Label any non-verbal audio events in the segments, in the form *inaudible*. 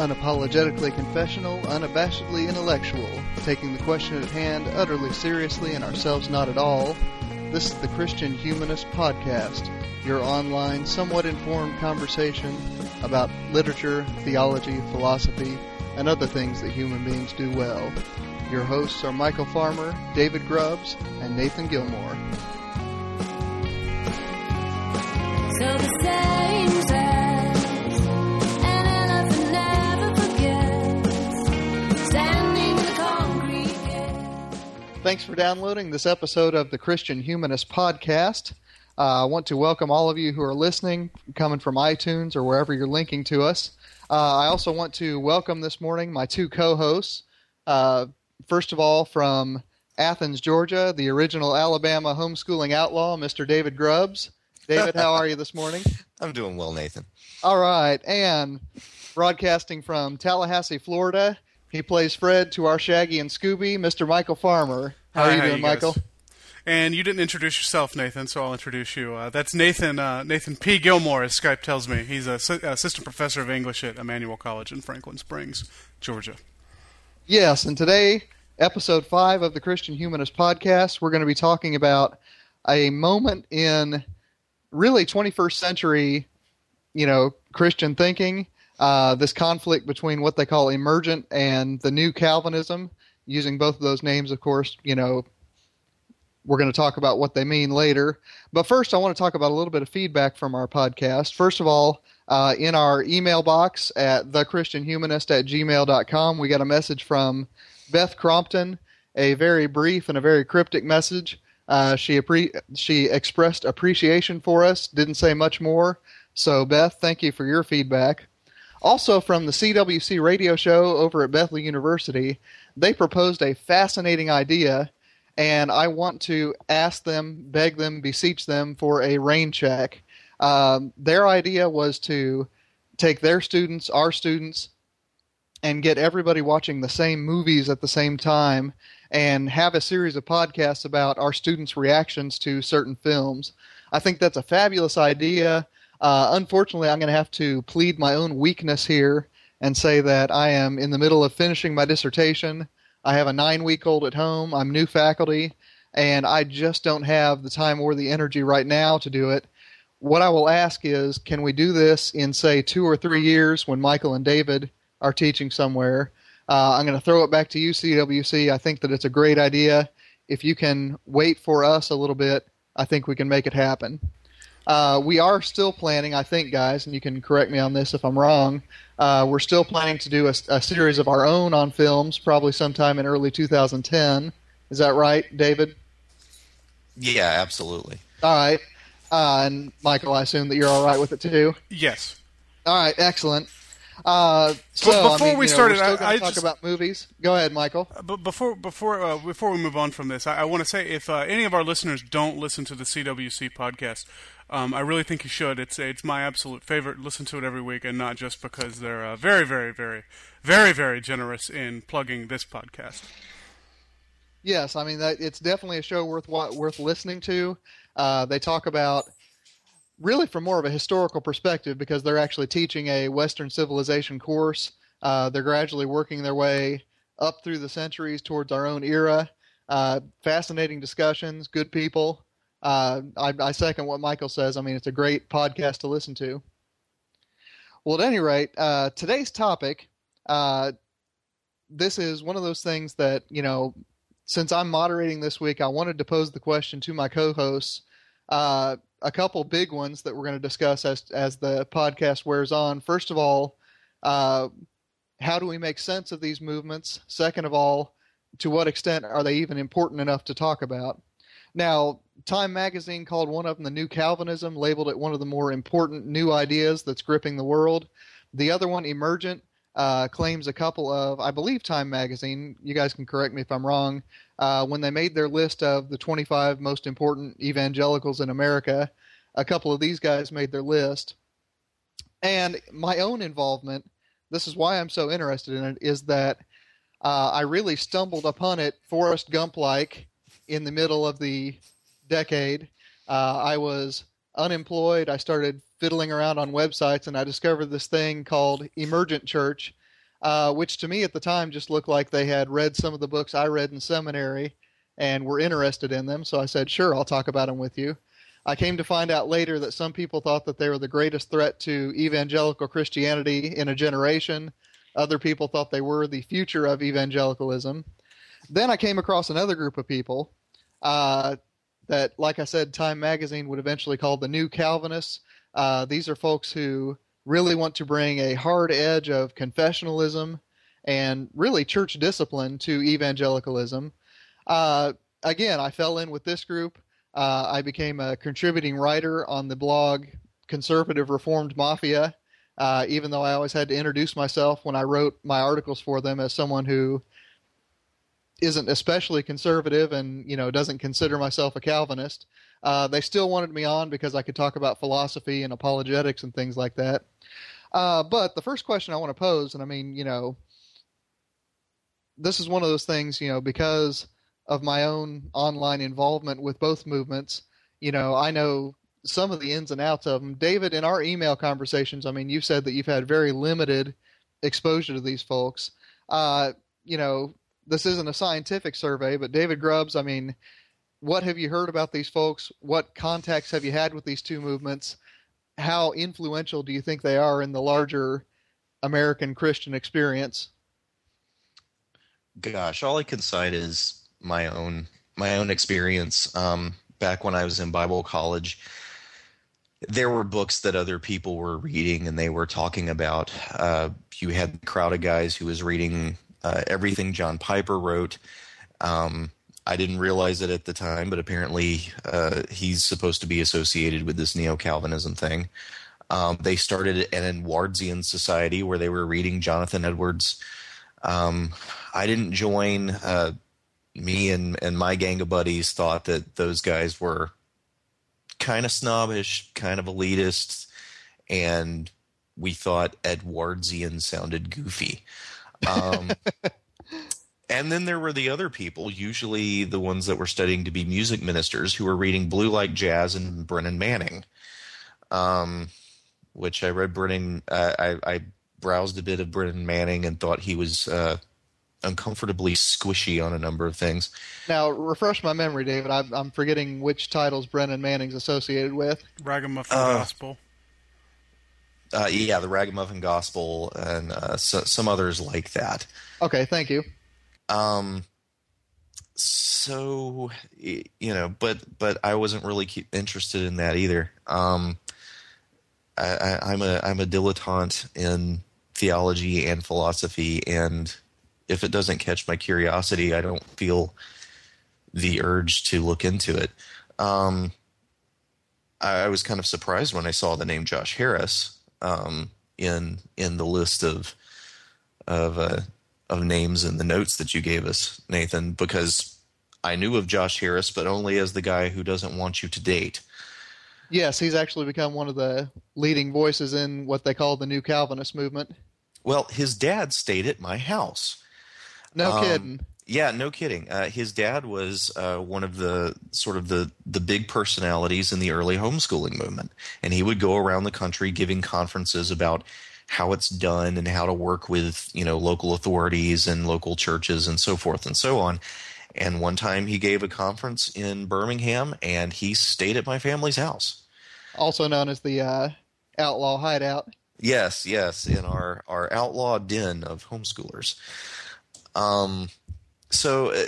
Unapologetically confessional, unabashedly intellectual, taking the question at hand utterly seriously and ourselves not at all. This is the Christian Humanist Podcast, your online, somewhat informed conversation about literature, theology, philosophy, and other things that human beings do well. Your hosts are Michael Farmer, David Grubbs, and Nathan Gilmour. So Thanks for downloading this episode of the Christian Humanist Podcast. Uh, I want to welcome all of you who are listening, coming from iTunes or wherever you're linking to us. Uh, I also want to welcome this morning my two co hosts. Uh, first of all, from Athens, Georgia, the original Alabama homeschooling outlaw, Mr. David Grubbs. David, how are you this morning? *laughs* I'm doing well, Nathan. All right. And broadcasting from Tallahassee, Florida, he plays Fred to our Shaggy and Scooby, Mr. Michael Farmer. How are Hi, you how doing, guys? Michael? And you didn't introduce yourself, Nathan, so I'll introduce you. Uh, that's Nathan uh, Nathan P. Gilmour, as Skype tells me. He's a si- assistant professor of English at Emmanuel College in Franklin Springs, Georgia. Yes, and today, episode five of the Christian Humanist Podcast, we're going to be talking about a moment in really 21st century, you know, Christian thinking. Uh, this conflict between what they call emergent and the new Calvinism, using both of those names, of course, you know, we're going to talk about what they mean later. But first, I want to talk about a little bit of feedback from our podcast. First of all, uh, in our email box at thechristianhumanist at gmail.com, we got a message from Beth Crompton, a very brief and a very cryptic message. Uh, she appre- she expressed appreciation for us, didn't say much more. So, Beth, thank you for your feedback. Also, from the CWC radio show over at Bethel University, they proposed a fascinating idea, and I want to ask them, beg them, beseech them for a rain check. Um, their idea was to take their students, our students, and get everybody watching the same movies at the same time and have a series of podcasts about our students' reactions to certain films. I think that's a fabulous idea. Uh, unfortunately, I'm going to have to plead my own weakness here and say that I am in the middle of finishing my dissertation. I have a nine week old at home. I'm new faculty, and I just don't have the time or the energy right now to do it. What I will ask is can we do this in, say, two or three years when Michael and David are teaching somewhere? Uh, I'm going to throw it back to you, CWC. I think that it's a great idea. If you can wait for us a little bit, I think we can make it happen. Uh, we are still planning, I think, guys, and you can correct me on this if I'm wrong. Uh, we're still planning to do a, a series of our own on films, probably sometime in early 2010. Is that right, David? Yeah, absolutely. All right. Uh, and Michael, I assume that you're all right with it too. Yes. All right, excellent. Uh, so, before I mean, we you know, started, we're still I- going I talk just- about movies. Go ahead, Michael. But before before uh, before we move on from this, I, I want to say if uh, any of our listeners don't listen to the CWC podcast, um, I really think you should. It's it's my absolute favorite. Listen to it every week, and not just because they're uh, very very very very very generous in plugging this podcast. Yes, I mean that it's definitely a show worth worth listening to. Uh, they talk about really from more of a historical perspective because they're actually teaching a Western civilization course. Uh, they're gradually working their way up through the centuries towards our own era. Uh, fascinating discussions, good people. Uh, I, I second what Michael says. I mean, it's a great podcast to listen to. Well, at any rate, uh, today's topic. Uh, this is one of those things that you know since I'm moderating this week, I wanted to pose the question to my co-hosts. Uh, a couple big ones that we're going to discuss as as the podcast wears on. First of all, uh, how do we make sense of these movements? Second of all, to what extent are they even important enough to talk about? Now, Time magazine called one of them the New Calvinism, labeled it one of the more important new ideas that's gripping the world. The other one, Emergent, uh, claims a couple of, I believe, Time magazine. You guys can correct me if I'm wrong. Uh, when they made their list of the 25 most important evangelicals in America, a couple of these guys made their list. And my own involvement, this is why I'm so interested in it, is that uh, I really stumbled upon it Forrest Gump like in the middle of the decade. Uh, I was unemployed. I started fiddling around on websites and I discovered this thing called Emergent Church. uh, which to me at the time just looked like they had read some of the books I read in seminary and were interested in them. So I said, sure, I'll talk about them with you. I came to find out later that some people thought that they were the greatest threat to evangelical Christianity in a generation. Other people thought they were the future of evangelicalism. Then I came across another group of people uh, that, like I said, Time Magazine would eventually call the New Calvinists. Uh, these are folks who really want to bring a hard edge of confessionalism and really church discipline to evangelicalism. Uh, again, I fell in with this group. Uh, I became a contributing writer on the blog Conservative Reformed Mafia, uh, even though I always had to introduce myself when I wrote my articles for them as someone who isn't especially conservative and you know doesn't consider myself a Calvinist. Uh, they still wanted me on because I could talk about philosophy and apologetics and things like that. Uh, but the first question I want to pose, and I mean, you know, this is one of those things, you know, because of my own online involvement with both movements, you know, I know some of the ins and outs of them. David, in our email conversations, I mean, you said that you've had very limited exposure to these folks. Uh, you know, this isn't a scientific survey, but David Grubbs, I mean, what have you heard about these folks? What contacts have you had with these two movements? How influential do you think they are in the larger American Christian experience? Gosh, all I can cite is my own my own experience. Um, back when I was in Bible college, there were books that other people were reading, and they were talking about. Uh, you had a crowd of guys who was reading uh, everything John Piper wrote. Um, I didn't realize it at the time, but apparently uh, he's supposed to be associated with this neo Calvinism thing. Um, they started an Edwardsian society where they were reading Jonathan Edwards. Um, I didn't join. Uh, me and, and my gang of buddies thought that those guys were kind of snobbish, kind of elitist, and we thought Edwardsian sounded goofy. Um, *laughs* and then there were the other people, usually the ones that were studying to be music ministers, who were reading Blue Like Jazz and Brennan Manning. Um, which I read Brennan. Uh, I, I browsed a bit of Brennan Manning and thought he was uh, uncomfortably squishy on a number of things. Now, refresh my memory, David. I'm, I'm forgetting which titles Brennan Manning's associated with. Ragamuffin Uh, Gospel. Uh, yeah, the Ragamuffin Gospel and uh, so, some others like that. Okay, thank you. Um, so you know, but but I wasn't really interested in that either. Um, I, I, I'm a I'm a dilettante in theology and philosophy, and if it doesn't catch my curiosity, I don't feel the urge to look into it. Um, I, I was kind of surprised when I saw the name Josh Harris um, in in the list of of uh, of names in the notes that you gave us, Nathan, because I knew of Josh Harris, but only as the guy who doesn't want you to date. Yes, he's actually become one of the leading voices in what they call the New Calvinist movement. Well, his dad stayed at my house. No Um, kidding. Yeah, no kidding. Uh, his dad was uh, one of the sort of the the big personalities in the early homeschooling movement, and he would go around the country giving conferences about how it's done and how to work with you know local authorities and local churches and so forth and so on. And one time he gave a conference in Birmingham, and he stayed at my family's house. Also known as the uh, Outlaw Hideout. Yes, yes, in our our outlaw den of homeschoolers. Um, so uh,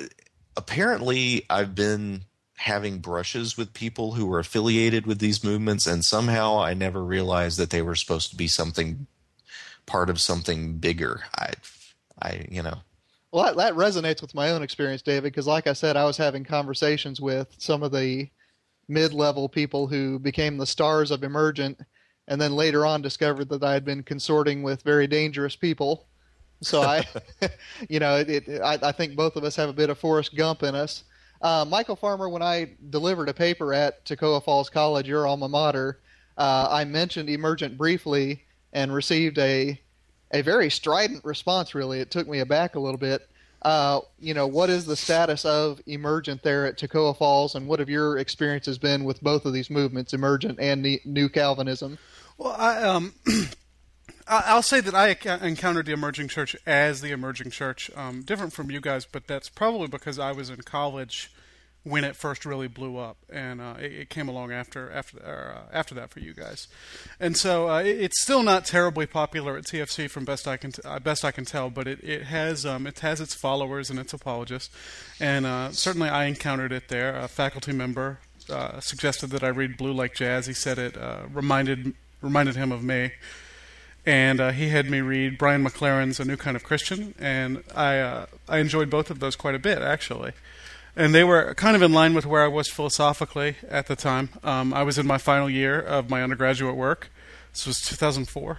apparently, I've been having brushes with people who were affiliated with these movements, and somehow I never realized that they were supposed to be something part of something bigger. I, I, you know, Well, that, that resonates with my own experience, David, because like I said, I was having conversations with some of the mid-level people who became the stars of Emergent, and then later on discovered that I had been consorting with very dangerous people. So I, *laughs* you know, it, it, I, I think both of us have a bit of Forrest Gump in us. Uh, Michael Farmer, when I delivered a paper at Toccoa Falls College, your alma mater, uh, I mentioned Emergent briefly and received a a very strident response. Really, it took me aback a little bit. Uh, you know, what is the status of Emergent there at Toccoa Falls, and what have your experiences been with both of these movements, Emergent and Ne- New Calvinism? Well, I um, *clears throat* I'll say that I encountered the emerging church as the emerging church, um, different from you guys, but that's probably because I was in college when it first really blew up, and uh, it, it came along after after uh, after that for you guys, and so uh, it, it's still not terribly popular at TFC from best I can t- uh, best I can tell, but it, it has um, it has its followers and its apologists, and uh, certainly I encountered it there. A faculty member uh, suggested that I read Blue Like Jazz. He said it reminded reminded him of me and uh, he had me read Brian McLaren's A New Kind of Christian, and I uh, I enjoyed both of those quite a bit actually, and they were kind of in line with where I was philosophically at the time. Um, I was in my final year of my undergraduate work. This was 2004.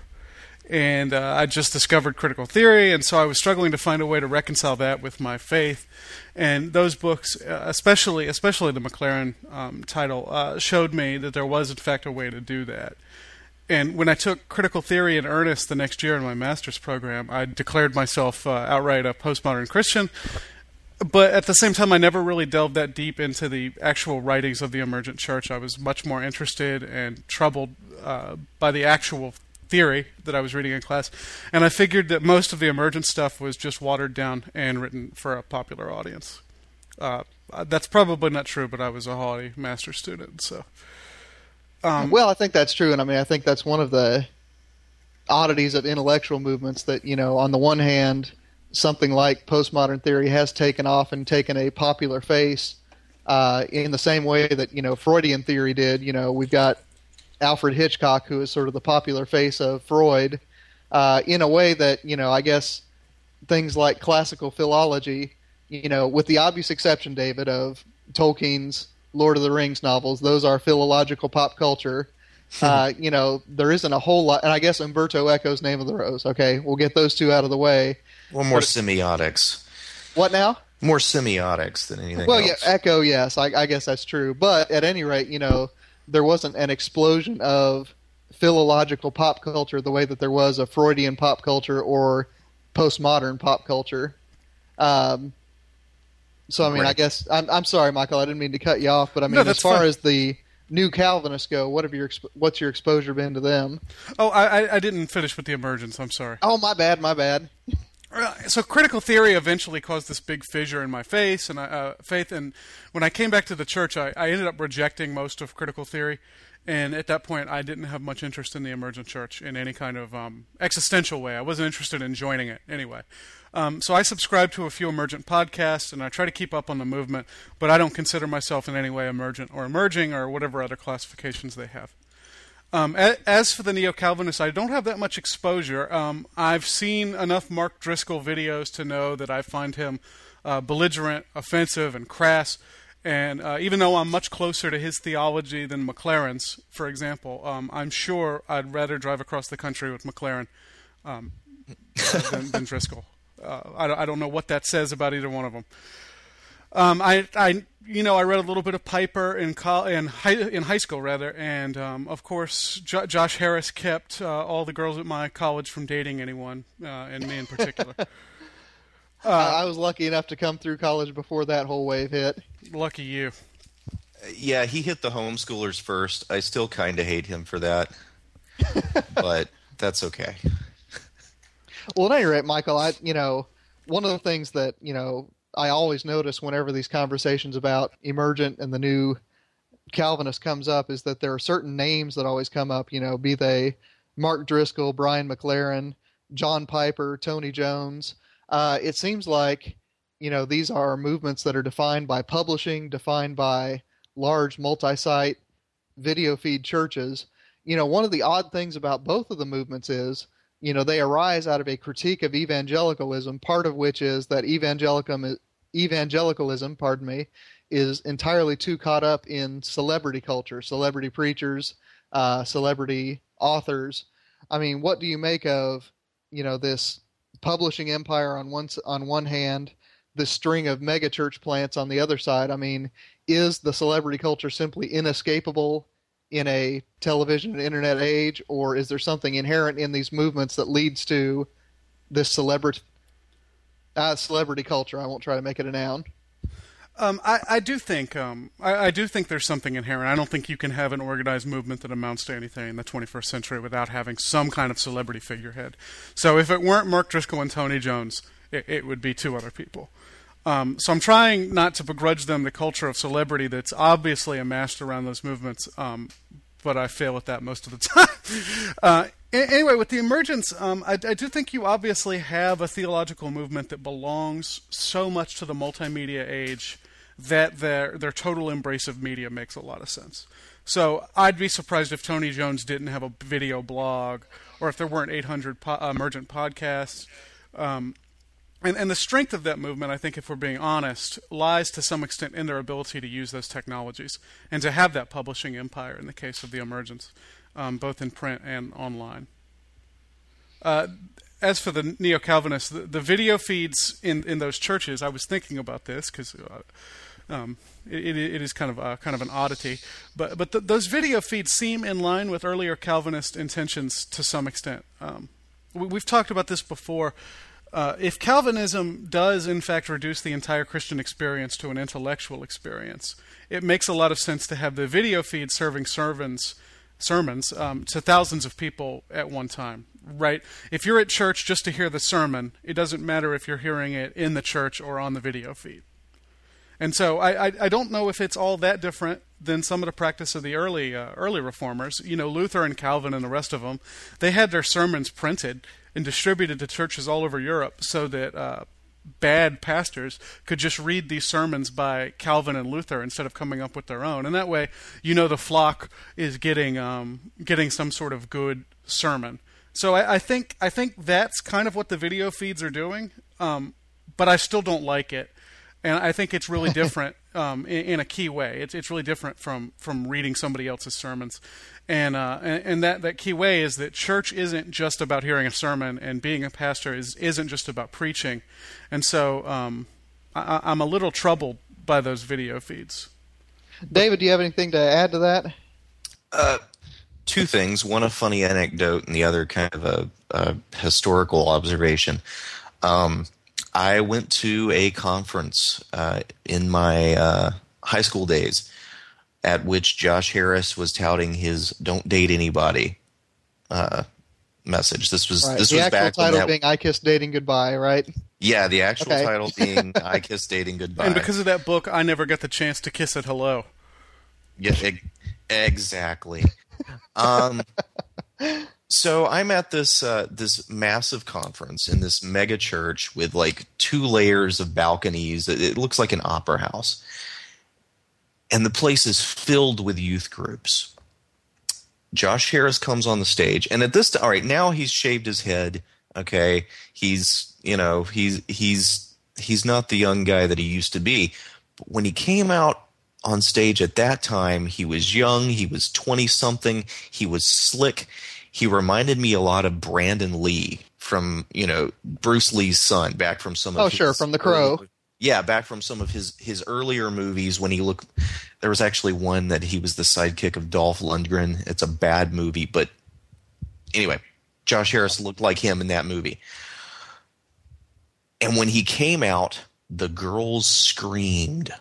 And uh, I just discovered critical theory, and so I was struggling to find a way to reconcile that with my faith. And those books, uh, especially especially the McLaren um, title, uh, showed me that there was in fact a way to do that. And when I took critical theory in earnest the next year in my master's program, I declared myself uh, outright a postmodern Christian. But at the same time, I never really delved that deep into the actual writings of the emergent church. I was much more interested and troubled uh, by the actual theory that I was reading in class. And I figured that most of the emergent stuff was just watered down and written for a popular audience. Uh, that's probably not true, but I was a haughty master's student, so. Um, well, I think that's true, and I mean, I think that's one of the oddities of intellectual movements that you know, on the one hand, something like postmodern theory has taken off and taken a popular face uh, in the same way that you know Freudian theory did. You know, we've got Alfred Hitchcock, who is sort of the popular face of Freud, uh, in a way that you know, I guess things like classical philology, you know, with the obvious exception, David, of Tolkien's Lord of the Rings novels. Those are philological pop culture. Uh, you know, there isn't a whole lot, and I guess Umberto Eco's Name of the Rose. Okay, we'll get those two out of the way. Well, more semiotics. What now? More semiotics than anything Well, else. yeah, Eco, yes, I, I guess that's true. But at any rate, you know, there wasn't an explosion of philological pop culture the way that there was a Freudian pop culture or postmodern pop culture. Um, so I mean, I guess I'm I'm sorry, Michael. I didn't mean to cut you off, but I mean, No, as far fine. as the new Calvinists go, what have your what's your exposure been to them? oh, I, I- I didn't finish with the emergence. I'm sorry. Oh, my bad, my bad. Uh, so critical theory eventually caused this big fissure in my face and I, uh, faith. And when I came back to the church, I, I ended up rejecting most of critical theory. And at that point, I didn't have much interest in the emergent church in any kind of um, existential way. I wasn't interested in joining it anyway. Um, so I subscribe to a few emergent podcasts, and I try to keep up on the movement. But I don't consider myself in any way emergent or emerging or whatever other classifications they have. Um, as for the neo Calvinists, I don't have that much exposure. Um, I've seen enough Mark Driscoll videos to know that I find him uh, belligerent, offensive, and crass. And uh, even though I'm much closer to his theology than McLaren's, for example, um, I'm sure I'd rather drive across the country with McLaren um, than, than *laughs* Driscoll. Uh, I, don't, I don't know what that says about either one of them. Um, I, I, you know, I read a little bit of Piper in col- in high in high school rather, and um, of course, jo- Josh Harris kept uh, all the girls at my college from dating anyone, uh, and me in particular. *laughs* I I was lucky enough to come through college before that whole wave hit. Lucky you. Yeah, he hit the homeschoolers first. I still kind of hate him for that, *laughs* but that's okay. Well, at any rate, Michael, I you know one of the things that you know I always notice whenever these conversations about emergent and the new Calvinist comes up is that there are certain names that always come up. You know, be they Mark Driscoll, Brian McLaren, John Piper, Tony Jones. Uh, it seems like you know these are movements that are defined by publishing, defined by large multi-site video feed churches. You know, one of the odd things about both of the movements is you know they arise out of a critique of evangelicalism part of which is that evangelicalism evangelicalism pardon me is entirely too caught up in celebrity culture celebrity preachers uh, celebrity authors. I mean what do you make of you know this publishing empire on one on one hand this string of mega church plants on the other side? I mean is the celebrity culture simply inescapable in a television and internet age, or is there something inherent in these movements that leads to this celebrity uh, celebrity culture? I won't try to make it a noun. Um, I, I do think um, I, I do think there's something inherent. I don't think you can have an organized movement that amounts to anything in the 21st century without having some kind of celebrity figurehead. So if it weren't Mark Driscoll and Tony Jones, it, it would be two other people. Um, so I'm trying not to begrudge them the culture of celebrity that's obviously amassed around those movements, um, but I fail at that most of the *laughs* time. uh, anyway, with the emergence, um, I, I do think you obviously have a theological movement that belongs so much to the multimedia age that their their total embrace of media makes a lot of sense. So I'd be surprised if Tony Jones didn't have a video blog, or if there weren't 800 po- emergent podcasts. Um, and, and the strength of that movement, I think, if we're being honest, lies to some extent in their ability to use those technologies and to have that publishing empire in the case of the emergence, um, both in print and online. Uh, as for the neo Calvinists, the, the video feeds in, in those churches, I was thinking about this because uh, um, it, it is kind of uh, kind of an oddity, but but th- those video feeds seem in line with earlier Calvinist intentions to some extent. Um, we, we've talked about this before. Uh, if Calvinism does in fact reduce the entire Christian experience to an intellectual experience, it makes a lot of sense to have the video feed serving sermons sermons um, to thousands of people at one time. Right? If you're at church just to hear the sermon, it doesn't matter if you're hearing it in the church or on the video feed. And so I, I, I don't know if it's all that different than some of the practice of the early uh, early reformers. You know, Luther and Calvin and the rest of them, they had their sermons printed and distributed to churches all over Europe so that uh, bad pastors could just read these sermons by Calvin and Luther instead of coming up with their own. And that way, you know, the flock is getting um, getting some sort of good sermon. So I, I think I think that's kind of what the video feeds are doing. Um, but I still don't like it and I think it's really *laughs* different um, in, in, a key way. It's it's really different from from reading somebody else's sermons, and uh, and, and, that that key way is that church isn't just about hearing a sermon, and being a pastor is isn't just about preaching, and so um, I, I'm a little troubled by those video feeds. David, do you have anything to add to that? Uh, two things: one a funny anecdote, and the other kind of a, a historical observation. Um, I went to a conference uh, in my uh, high school days at which Josh Harris was touting his "Don't date anybody" uh, message. This was right. this the was actual back title when that, being "I Kiss Dating Goodbye," right? yeah, the actual Okay. title *laughs* being "I Kiss Dating Goodbye." And because of that book, I never got the chance to kiss it hello. Yeah, e- exactly. Um, *laughs* so I'm at this uh, this massive conference in this mega church with like two layers of balconies. It, looks like an opera house, and the place is filled with youth groups. Josh Harris comes on the stage, and at this all right, now he's shaved his head. Okay, he's you know he's he's he's not the young guy that he used to be. But when he came out on stage at that time, he was young, he was 20 something, he was slick. He reminded me a lot of Brandon Lee from, you know, Bruce Lee's son back from some of Oh, his sure, from The Crow. early- yeah, back from some of his his earlier movies when he looked there was actually one that he was the sidekick of Dolph Lundgren. It's a bad movie, but anyway, Josh Harris looked like him in that movie. And when he came out, the girls screamed.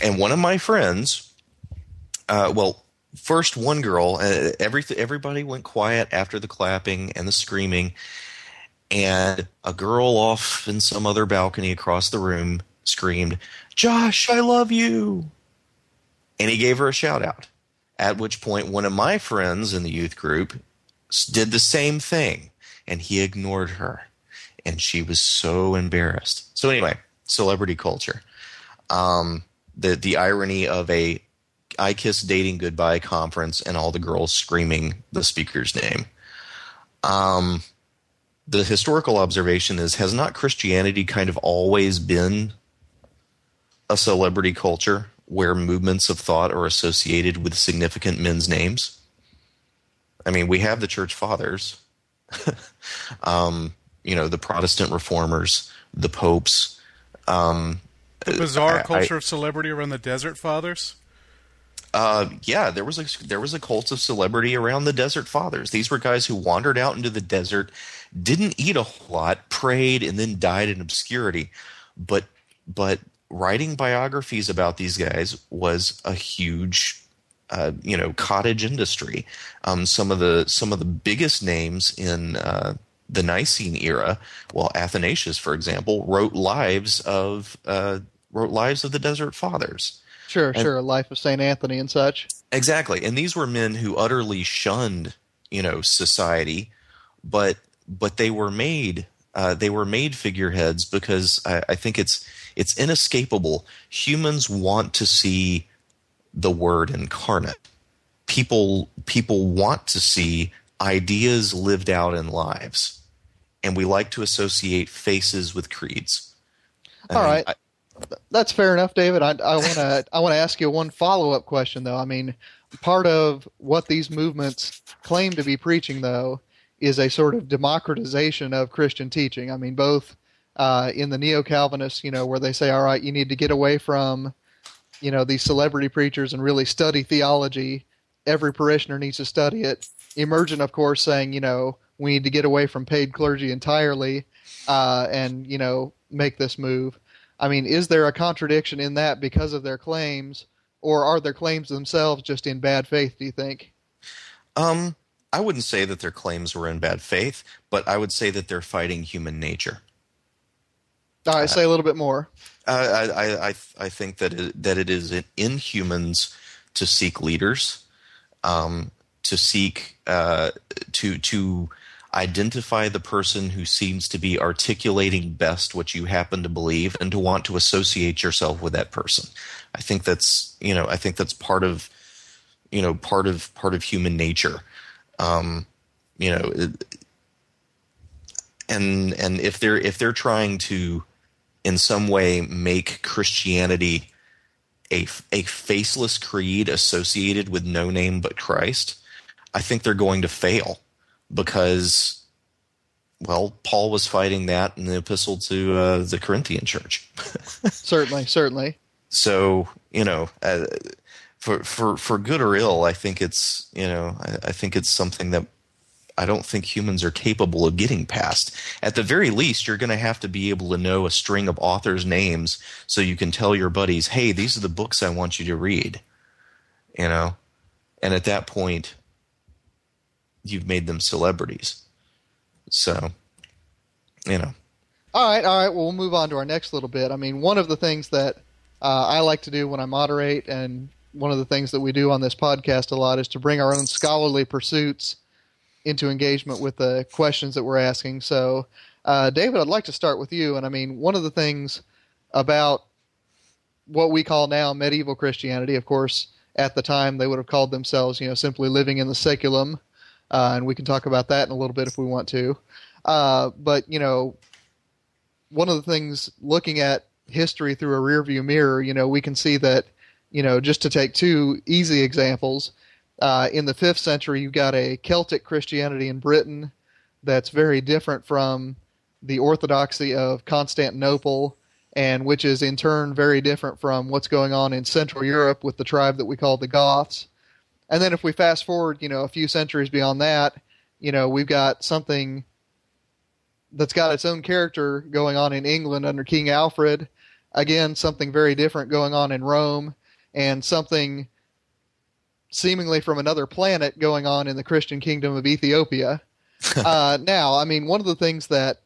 And one of my friends, uh, well, first one girl, uh, every, everybody went quiet after the clapping and the screaming. And a girl off in some other balcony across the room screamed, Josh, I love you. And he gave her a shout out. At which point, one of my friends in the youth group did the same thing, and he ignored her. And she was so embarrassed. So, anyway, celebrity culture. Um, the, the irony of a I Kiss Dating Goodbye conference and all the girls screaming the speaker's name. Um, the historical observation is has not Christianity kind of always been a celebrity culture where movements of thought are associated with significant men's names? I mean, we have the church fathers, *laughs* um, you know, the Protestant reformers, the popes. Um, The bizarre I- I- culture of celebrity around the Desert Fathers. Uh, yeah, there was a there was a cult of celebrity around the Desert Fathers. These were guys who wandered out into the desert, didn't eat a whole lot, prayed, and then died in obscurity. But but writing biographies about these guys was a huge uh, you know cottage industry um, some of the some of the biggest names in uh, the Nicene era well Athanasius for example wrote lives of uh, wrote lives of the desert fathers Sure, sure. Life of Saint Anthony and such. Exactly, and these were men who utterly shunned, you know, society, but but they were made uh, they were made figureheads because I, I think it's it's inescapable. Humans want to see the Word incarnate. People people want to see ideas lived out in lives, and we like to associate faces with creeds. I All mean, right. I- That's fair enough, David. I, want to I want to ask you one follow up question though. I mean, part of what these movements claim to be preaching though is a sort of democratization of Christian teaching. I mean, both uh, in the neo Calvinists, you know, where they say, all right, you need to get away from you know these celebrity preachers and really study theology. Every parishioner needs to study it. Emergent, of course, saying you know we need to get away from paid clergy entirely uh, and you know make this move. I mean, is there a contradiction in that because of their claims, or are their claims themselves just in bad faith? Do you think? Um, I wouldn't say that their claims were in bad faith, but I would say that they're fighting human nature. All right, say a little bit more. Uh, I, I, I, I think that it, that it is in humans to seek leaders, um, to seek uh, to to identify the person who seems to be articulating best what you happen to believe, and to want to associate yourself with that person. I think that's you know I think that's part of you know part of part of human nature. Um, you know, and and if they're if they're trying to in some way make Christianity a a faceless creed associated with no name but Christ, I think they're going to fail because well, Paul was fighting that in the epistle to uh, the Corinthian church. *laughs* certainly, certainly. so you know, uh, for for for good or ill, I think it's you know I, I think it's something that I don't think humans are capable of getting past. At the very least, you're going to have to be able to know a string of authors' names so you can tell your buddies, "Hey, these are the books I want you to read." You know, and at that point, you've made them celebrities. So, you know, All right, all right. Well, we'll move on to our next little bit. I mean, one of the things that uh, I like to do when I moderate, and one of the things that we do on this podcast a lot, is to bring our own scholarly pursuits into engagement with the questions that we're asking. So, uh, David, I'd like to start with you. And I mean, one of the things about what we call now medieval Christianity, of course, at the time they would have called themselves, you know, simply living in the seculum. Uh, and we can talk about that in a little bit if we want to. Uh, but, you know, one of the things looking at history through a rearview mirror, you know, we can see that, you know, just to take two easy examples, uh, in the fifth century, you've got a Celtic Christianity in Britain that's very different from the orthodoxy of Constantinople, and which is in turn very different from what's going on in Central Europe with the tribe that we call the Goths. And then if we fast forward, you know, a few centuries beyond that, you know, we've got something that's got its own character going on in England under King Alfred. Again, something very different going on in Rome, and something seemingly from another planet going on in the Christian kingdom of Ethiopia. *laughs* uh, now, I mean, one of the things that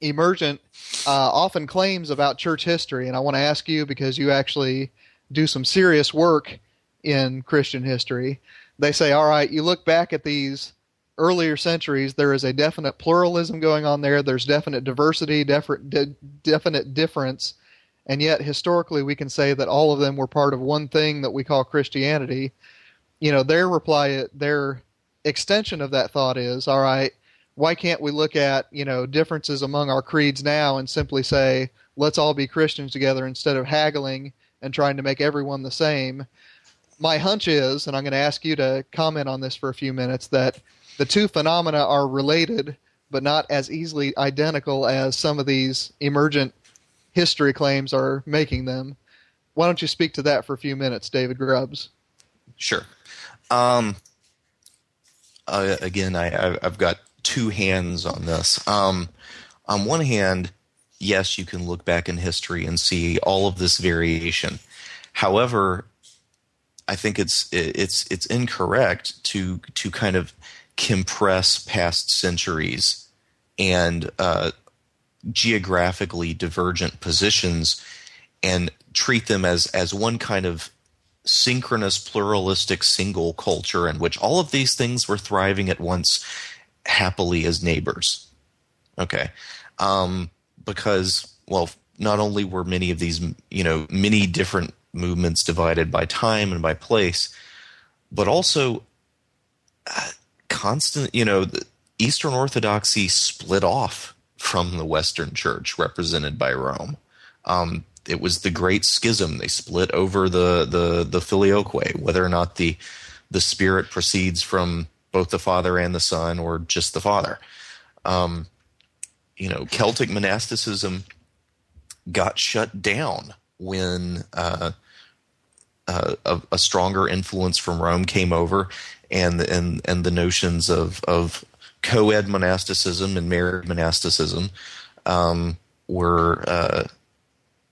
Emergent uh, often claims about church history, and I want to ask you because you actually do some serious work in Christian history. They say, all right, you look back at these earlier centuries, there is a definite pluralism going on there. There's definite diversity, definite, de- definite difference, and yet historically we can say that all of them were part of one thing that we call Christianity. You know, their reply, their extension of that thought is, all right, why can't we look at you know differences among our creeds now and simply say let's all be Christians together instead of haggling and trying to make everyone the same? My hunch is, and I'm going to ask you to comment on this for a few minutes, that the two phenomena are related, but not as easily identical as some of these emergent history claims are making them. Why don't you speak to that for a few minutes, David Grubbs? Sure. Um, uh, again, I, I've got two hands on this. Um, on one hand, yes, you can look back in history and see all of this variation. However, I think it's it's it's incorrect to to kind of compress past centuries and uh, geographically divergent positions and treat them as as one kind of synchronous pluralistic single culture in which all of these things were thriving at once happily as neighbors. Okay. Um, because well not only were many of these you know many different movements divided by time and by place but also uh, constant you know eastern orthodoxy split off from the western church represented by rome. Um, it was the great schism. They split over the the the filioque whether or not the the spirit proceeds from both the father and the son or just the father. Um, you know celtic monasticism got shut down when uh, uh, a, a, stronger influence from Rome came over, and and and the notions of of co-ed monasticism and married monasticism um, were uh,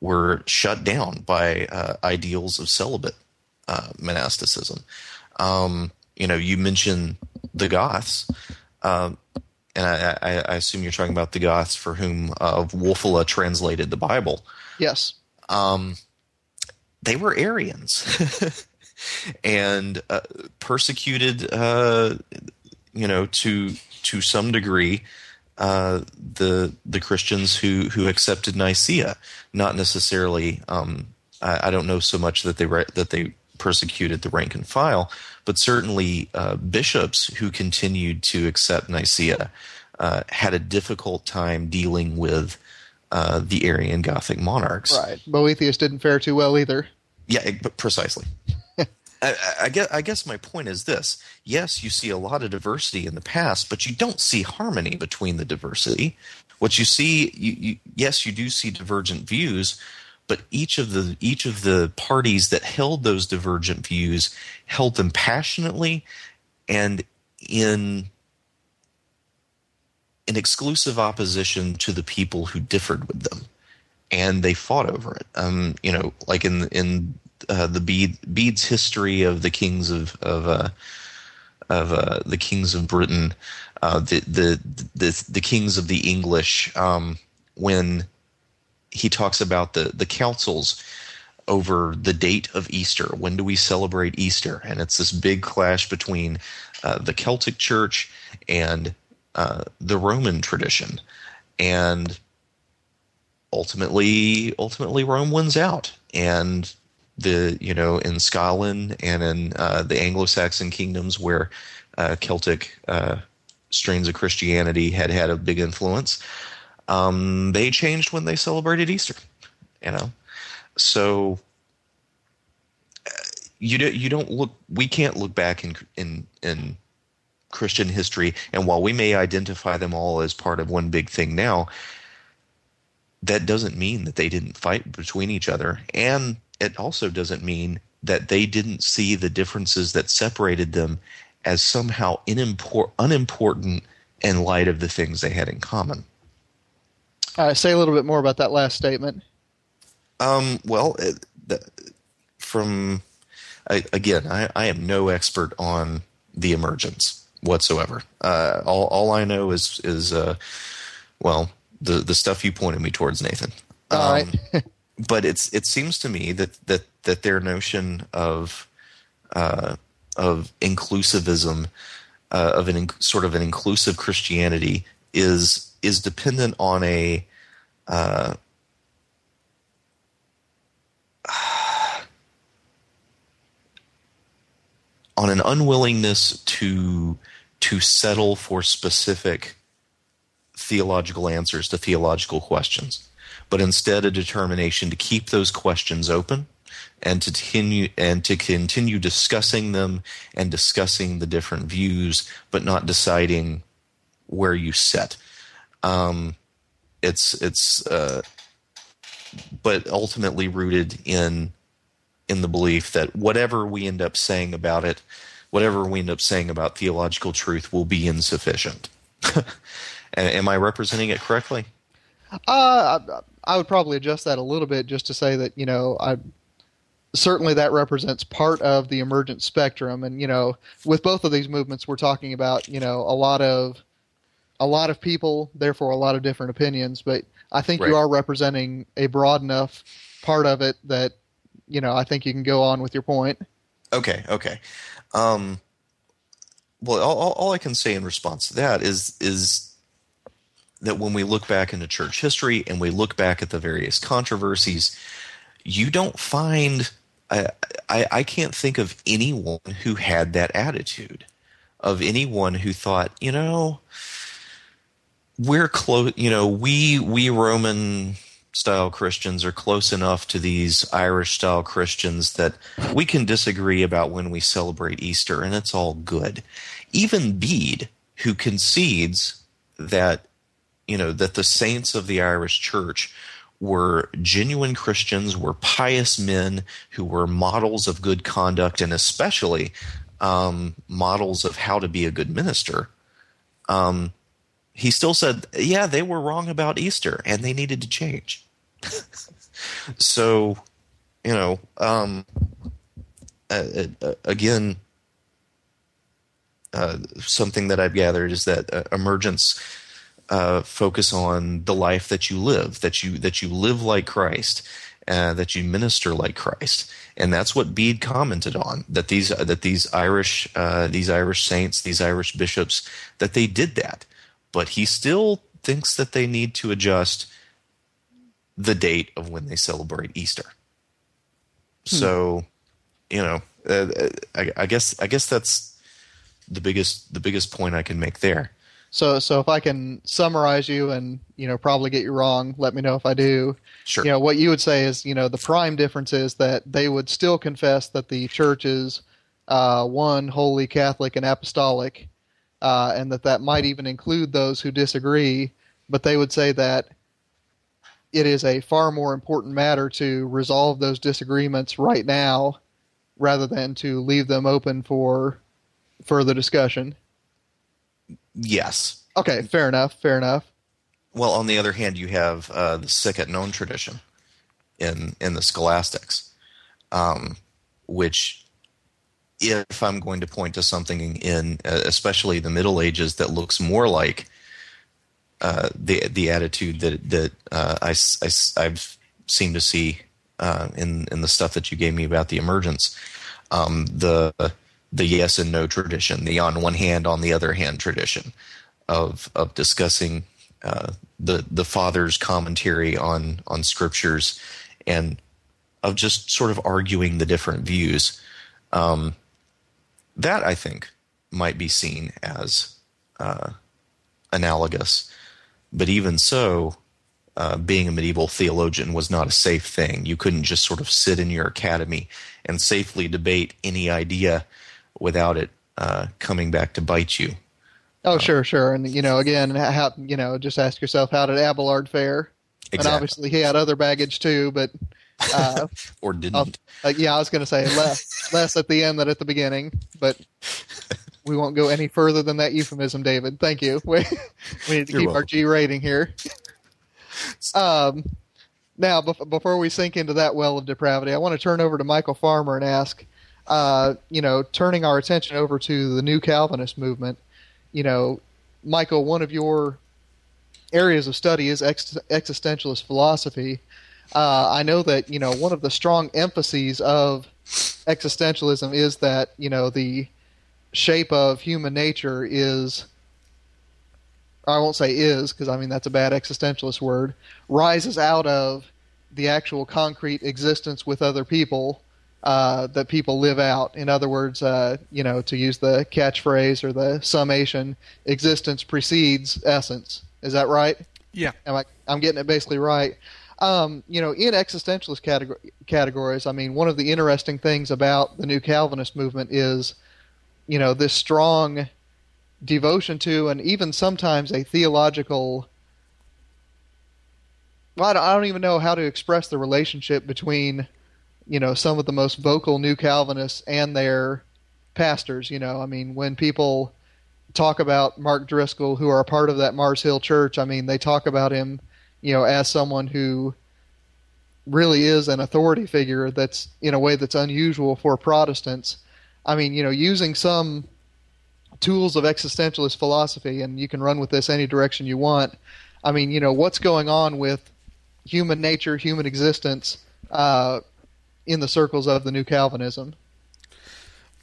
were shut down by uh, ideals of celibate uh, monasticism. Um, you know, you mentioned the Goths. Um, and I, I, I, assume you're talking about the Goths for whom uh, Wulfila translated the Bible. Yes. Um, they were Arians *laughs* and uh, persecuted, uh, you know, to to some degree, uh, the the Christians who who accepted Nicaea. Not necessarily. Um, I, I, don't know so much that they that they persecuted the rank and file, but certainly uh, bishops who continued to accept Nicaea uh, had a difficult time dealing with uh, the Arian Gothic monarchs. Right. Boethius didn't fare too well either. Yeah, but precisely. *laughs* I, I, guess, I guess my point is this: yes, you see a lot of diversity in the past, but you don't see harmony between the diversity. What you see, you, you, yes, you do see divergent views, but each of the each of the parties that held those divergent views held them passionately and in in exclusive opposition to the people who differed with them and they fought over it um, you know like in in uh, the Bede, Bede's history of the kings of of uh, of uh, the kings of Britain, uh, the, the the the kings of the English, um, when he talks about the the councils over the date of Easter. When do we celebrate Easter? And it's this big clash between uh, the Celtic Church and uh, the Roman tradition, and ultimately, ultimately, Rome wins out, and the you know in Scotland and in uh, the Anglo-Saxon kingdoms where uh, Celtic uh, strains of Christianity had had a big influence. Um, they changed when they celebrated Easter, you know. So uh, you don't you don't look. We can't look back in in in Christian history, and while we may identify them all as part of one big thing now, that doesn't mean that they didn't fight between each other and it also doesn't mean that they didn't see the differences that separated them as somehow inimpor- unimportant in light of the things they had in common. Uh, say a little bit more about that last statement. Um, well, it, the, from I, again, I, I, am no expert on the emergence whatsoever. Uh, all, all I know is is uh, well the the stuff you pointed me towards, Nathan. Um, all right. *laughs* but it's it seems to me that that that their notion of uh, of inclusivism uh, of an sort of an inclusive Christianity is is dependent on a uh, *sighs* on an unwillingness to to settle for specific theological answers to theological questions but instead a determination to keep those questions open and to continue and to continue discussing them and discussing the different views, but not deciding where you sit. Um, it's it's uh, but ultimately rooted in in the belief that whatever we end up saying about it, whatever we end up saying about theological truth, will be insufficient. *laughs* Am I representing it correctly? Uh, I, I would probably adjust that a little bit just to say that you know I certainly that represents part of the emergent spectrum, and you know with both of these movements, we're talking about you know a lot of a lot of people, therefore a lot of different opinions. But I think Right. you are representing a broad enough part of it that you know I think you can go on with your point. Okay, okay. Um, well, all, all I can say in response to that is is that when we look back into church history and we look back at the various controversies, you don't find. I, I, I can't think of anyone who had that attitude, of anyone who thought, you know, we're close. You know, we we Roman style Christians are close enough to these Irish style Christians that we can disagree about when we celebrate Easter, and it's all good. Even Bede, who concedes that you know that the saints of the Irish Church were genuine Christians, were pious men who were models of good conduct, and especially um, models of how to be a good minister. Um, he still said, "Yeah, they were wrong about Easter, and they needed to change." *laughs* so, you know, um, uh, again, uh, something that I've gathered is that uh, emergence uh, focus on the life that you live, that you that you live like Christ, uh, that you minister like Christ, and that's what Bede commented on. That these that these Irish uh, these Irish saints, these Irish bishops, that they did that, but he still thinks that they need to adjust the date of when they celebrate Easter. So, you know, uh, uh, I, I guess I guess that's the biggest the biggest point I can make there. So, so if I can summarize you and you know probably get you wrong, let me know if I do. Sure. You know what you would say is you know the prime difference is that they would still confess that the church is uh, one holy Catholic and apostolic, uh, and that that might even include those who disagree. But they would say that it is a far more important matter to resolve those disagreements right now, rather than to leave them open for further discussion. Yes. Okay, fair enough. Fair enough. Well, on the other hand, you have uh, the sic et non tradition in in the scholastics, um, which, if I'm going to point to something in, uh, especially the Middle Ages, that looks more like uh, the the attitude that that uh, I, have seemed to see uh, in in the stuff that you gave me about the emergence, um, the the yes and no tradition, the on one hand, on the other hand tradition of of discussing uh, the the father's commentary on on scriptures and of just sort of arguing the different views. Um, that I think might be seen as uh, analogous, but even so, uh, being a medieval theologian was not a safe thing. You couldn't just sort of sit in your academy and safely debate any idea without it uh, coming back to bite you. Oh, sure, sure. And you know, again, how you know, just ask yourself, how did Abelard fare? And Exactly. obviously, he had other baggage too. But uh, *laughs* Or didn't. uh, yeah, I was going to say less, less at the end than at the beginning. But *laughs* we won't go any further than that euphemism, David. Thank you. *laughs* We, we need to You're keep our. G rating here. Um, now, bef- before we sink into that well of depravity, I want to turn over to Michael Farmer and ask, uh, you know, turning our attention over to the New Calvinist movement. You know, Michael, one of your areas of study is ex- existentialist philosophy. Uh, I know that you know one of the strong emphases of existentialism is that you know the shape of human nature is I won't say is because I mean that's a bad existentialist word rises out of the actual concrete existence with other people uh, that people live out. In other words, uh, you know, to use the catchphrase or the summation, existence precedes essence. Is that right? Yeah. Am I, I'm getting it basically right. Um, you know, in existentialist categor- categories, I mean, one of the interesting things about the new Calvinist movement is, you know, this strong devotion to and even sometimes a theological. Well, I don't, I don't even know how to express the relationship between, you know, some of the most vocal new Calvinists and their pastors. You know, I mean, when people talk about Mark Driscoll, who are a part of that Mars Hill Church, I mean, they talk about him, you know, as someone who really is an authority figure that's in a way that's unusual for Protestants. I mean, you know, using some tools of existentialist philosophy, and you can run with this any direction you want. I mean, you know, what's going on with human nature, human existence uh, in the circles of the New Calvinism?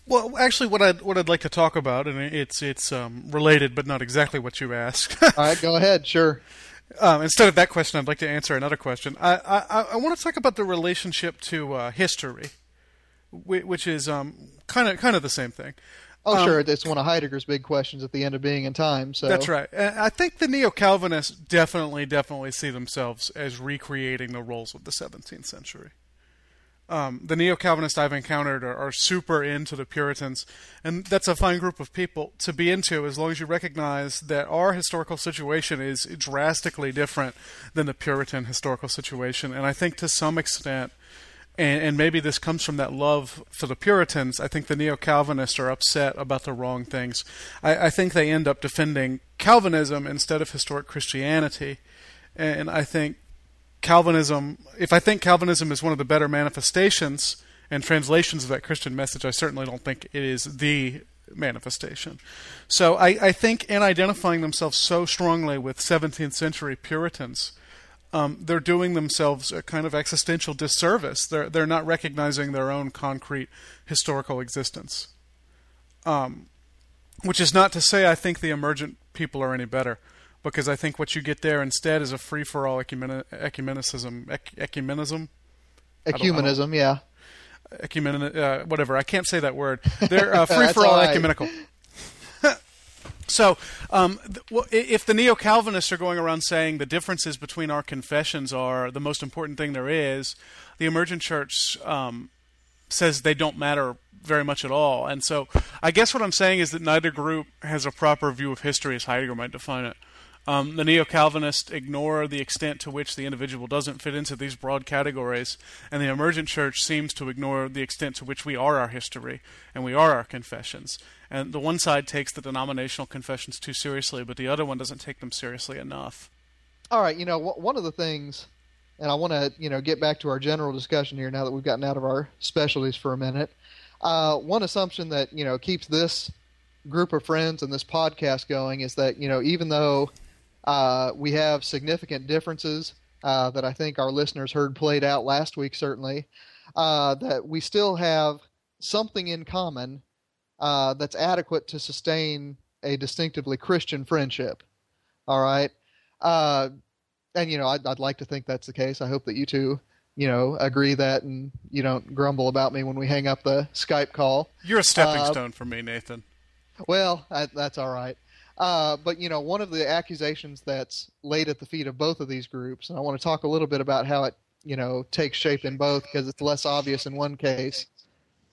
Well, actually, what I'd what I'd like to talk about, and it's it's um, related, but not exactly what you asked. *laughs* All right, go ahead. Sure. um, instead of that question, I'd like to answer another question. I I, I want to talk about the relationship to uh, history, which is kind of kind of the same thing. Oh, Um, sure. It's one of Heidegger's big questions at the end of Being and Time. So That's right. And I think the neo Calvinists definitely, definitely see themselves as recreating the roles of the 17th century. Um, the neo Calvinists I've encountered are, are super into the Puritans, and that's a fine group of people to be into as long as you recognize that our historical situation is drastically different than the Puritan historical situation. And I think to some extent, and, and maybe this comes from that love for the Puritans. I think the neo Calvinists are upset about the wrong things. I, I think they end up defending Calvinism instead of historic Christianity. And I think Calvinism, if I think Calvinism is one of the better manifestations and translations of that Christian message, I certainly don't think it is the manifestation. So I, I think in identifying themselves so strongly with 17th century Puritans, um, they're doing themselves a kind of existential disservice. They're they're not recognizing their own concrete historical existence. Um, which is not to say I think the emergent people are any better, because I think what you get there instead is a free for all ecumeni- ecumenicism, ec- ecumenism, don't- I ecumenism, yeah. ecumen, uh, whatever. I can't say that word. *laughs* They're uh, free for all, all right. ecumenical. *laughs* so, um, th- if the neo Calvinists are going around saying the differences between our confessions are the most important thing there is, the emergent church um, says they don't matter very much at all. And so, I guess what I'm saying is that neither group has a proper view of history as Heidegger might define it. Um, the neo Calvinists ignore the extent to which the individual doesn't fit into these broad categories, and the emergent church seems to ignore the extent to which we are our history and we are our confessions. And the one side takes the denominational confessions too seriously, but the other one doesn't take them seriously enough. All right, you know, wh- one of the things, and I want to, you know, get back to our general discussion here now that we've gotten out of our specialties for a minute. Uh, one assumption that, you know, keeps this group of friends and this podcast going is that, you know, even though uh, we have significant differences uh, that I think our listeners heard played out last week, certainly, uh, that we still have something in common uh, that's adequate to sustain a distinctively Christian friendship. All right. Uh, and you know, I'd, I'd like to think that's the case. I hope that you two, you know, agree that, and you don't grumble about me when we hang up the Skype call. You're a stepping Uh, stone for me, Nathan. Well, that, that's all right. Uh, but you know, one of the accusations that's laid at the feet of both of these groups, and I want to talk a little bit about how it, you know, takes shape in both because it's less obvious in one case,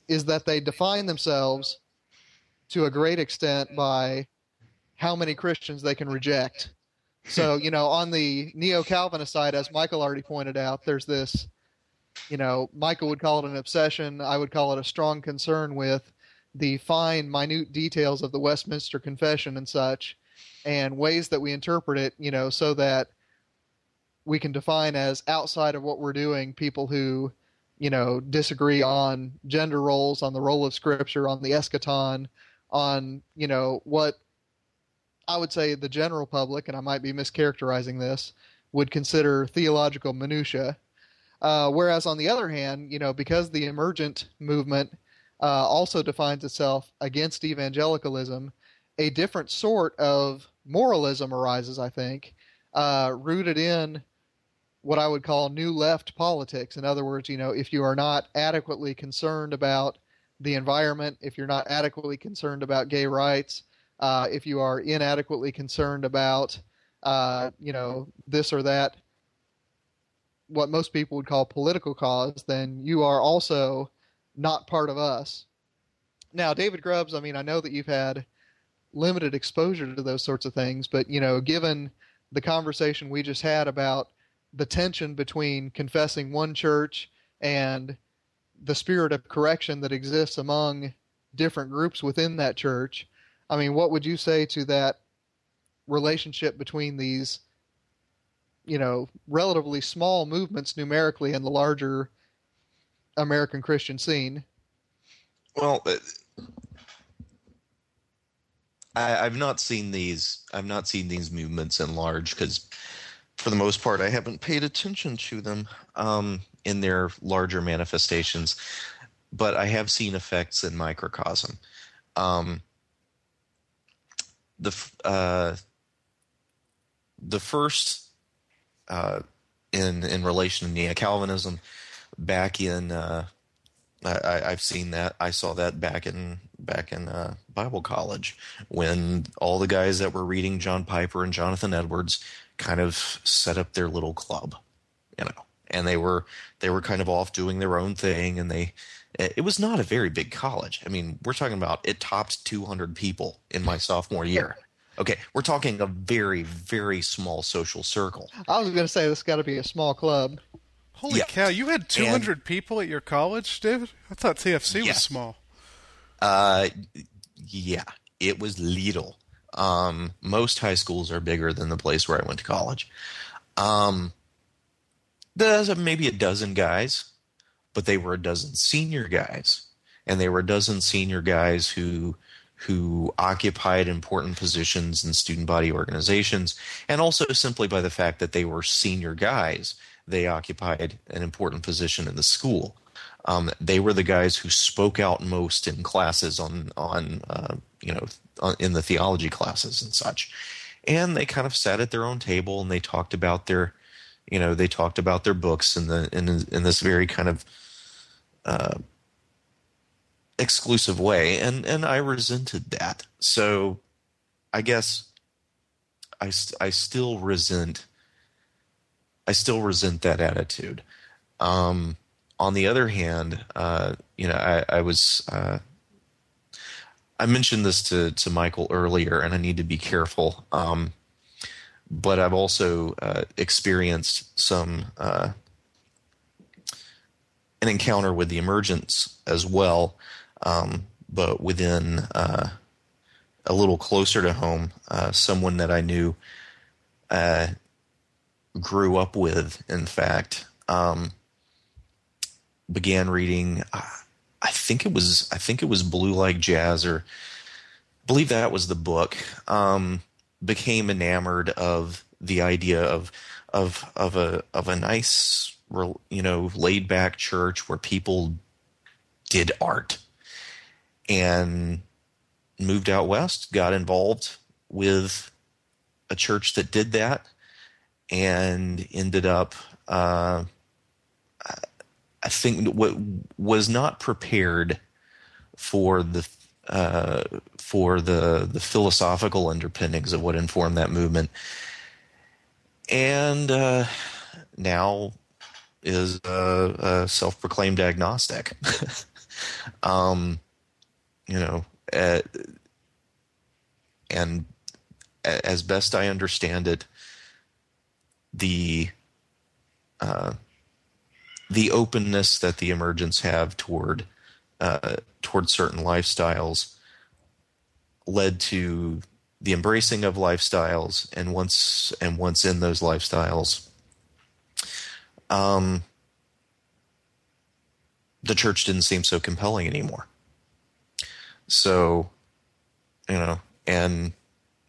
is that they define themselves to a great extent by how many Christians they can reject. So, *laughs* you know, on the neo Calvinist side, as Michael already pointed out, there's this, you know, Michael would call it an obsession. I would call it a strong concern with the fine, minute details of the Westminster Confession and such, and ways that we interpret it, you know, so that we can define as outside of what we're doing people who, you know, disagree on gender roles, on the role of Scripture, on the eschaton, on, you know, what I would say the general public, and I might be mischaracterizing this, would consider theological minutia. Uh, whereas on the other hand, you know, because the emergent movement uh, also defines itself against evangelicalism, a different sort of moralism arises, I think, uh, rooted in what I would call new left politics. In other words, you know, if you are not adequately concerned about the environment, if you're not adequately concerned about gay rights, uh, if you are inadequately concerned about, uh, you know, this or that, what most people would call political cause, then you are also not part of us. Now, David Grubbs, I mean, I know that you've had limited exposure to those sorts of things, but you know, given the conversation we just had about the tension between confessing one church and the spirit of correction that exists among different groups within that church, I mean, what would you say to that relationship between these, you know, relatively small movements numerically and the larger American Christian scene. Well, uh, I, I've not seen these. I've not seen these movements in large because, for the most part, I haven't paid attention to them um, in their larger manifestations. But I have seen effects in microcosm. Um, the uh, the first uh, in in relation to neo Calvinism back in uh, I, I've seen that. I saw that back in back in uh, Bible college when all the guys that were reading John Piper and Jonathan Edwards kind of set up their little club, you know, and they were they were kind of off doing their own thing, and they it was not a very big college. I mean, we're talking about it topped 200 people in my sophomore year. Okay, we're talking a very very small social circle. I was going to say this got to be a small club. Holy Yeah. cow! You had 200 people at your college, David. I thought TFC was small. Uh, yeah, it was little. Um, most high schools are bigger than the place where I went to college. Um, there's maybe a dozen guys, but they were a dozen senior guys, and they were a dozen senior guys who who occupied important positions in student body organizations, and also simply by the fact that they were senior guys, they occupied an important position in the school. Um, they were the guys who spoke out most in classes on on uh, you know on, in the theology classes and such, and they kind of sat at their own table and they talked about their you know they talked about their books in the in in this very kind of uh, exclusive way, and and I resented that. So I guess I I still resent I still resent that attitude. Um, on the other hand, uh, you know, I, I was uh, I mentioned this to to Michael earlier, and I need to be careful. Um, but I've also uh, experienced some uh, an encounter with the emergence as well, um, but within uh, a little closer to home, uh, someone that I knew grew up with, in fact, um, began reading. Uh, I think it was I think it was Blue Like Jazz, or I believe that was the book. Um, became enamored of the idea of of of a of a nice, you know, laid back church where people did art, and moved out west, got involved with a church that did that, and ended up. Uh, I think what was not prepared for the uh, for the the philosophical underpinnings of what informed that movement, and uh, now is a, a self-proclaimed agnostic. *laughs* um, you know, uh, and as best I understand it, the uh, the openness that the emergents have toward uh, toward certain lifestyles led to the embracing of lifestyles, and once and once in those lifestyles, um, the church didn't seem so compelling anymore. So, you know, and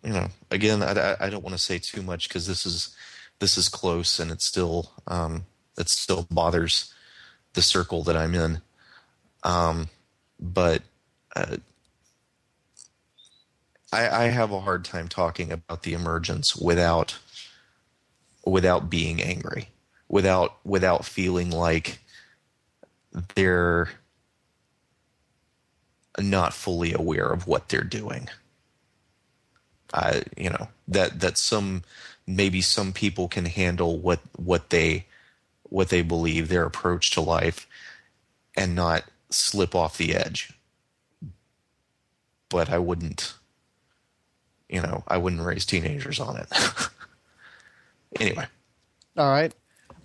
you know, again, I, I- I don't want to say too much because this is this is close, and it still um, it still bothers the circle that I'm in. Um, but uh, I, I have a hard time talking about the emergence without without being angry, without without feeling like they're not fully aware of what they're doing. I, you know, that that some maybe some people can handle what what they what they believe their approach to life and not slip off the edge. But I wouldn't, you know, I wouldn't raise teenagers on it. *laughs* anyway, All right,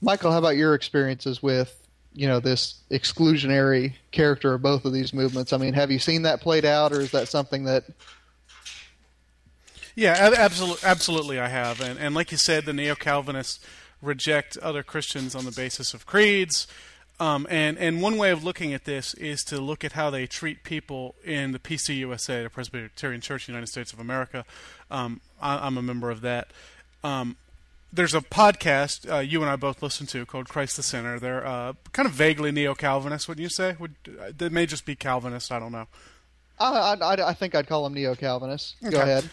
Michael, how about your experiences with you know this exclusionary character of both of these movements? I mean, have you seen that played out, or is that something that Yeah, absolutely, absolutely, I have, and and like you said, the neo Calvinists reject other Christians on the basis of creeds. Um, and and one way of looking at this is to look at how they treat people in the PCUSA, the Presbyterian Church United States of America. Um, I, I'm a member of that. Um, there's a podcast uh, you and I both listen to called Christ the Center. They're uh, kind of vaguely neo-Calvinist, wouldn't you say? Would they may just be Calvinist? I don't know. I, I, I think I'd call them neo-Calvinists. Go Okay. ahead.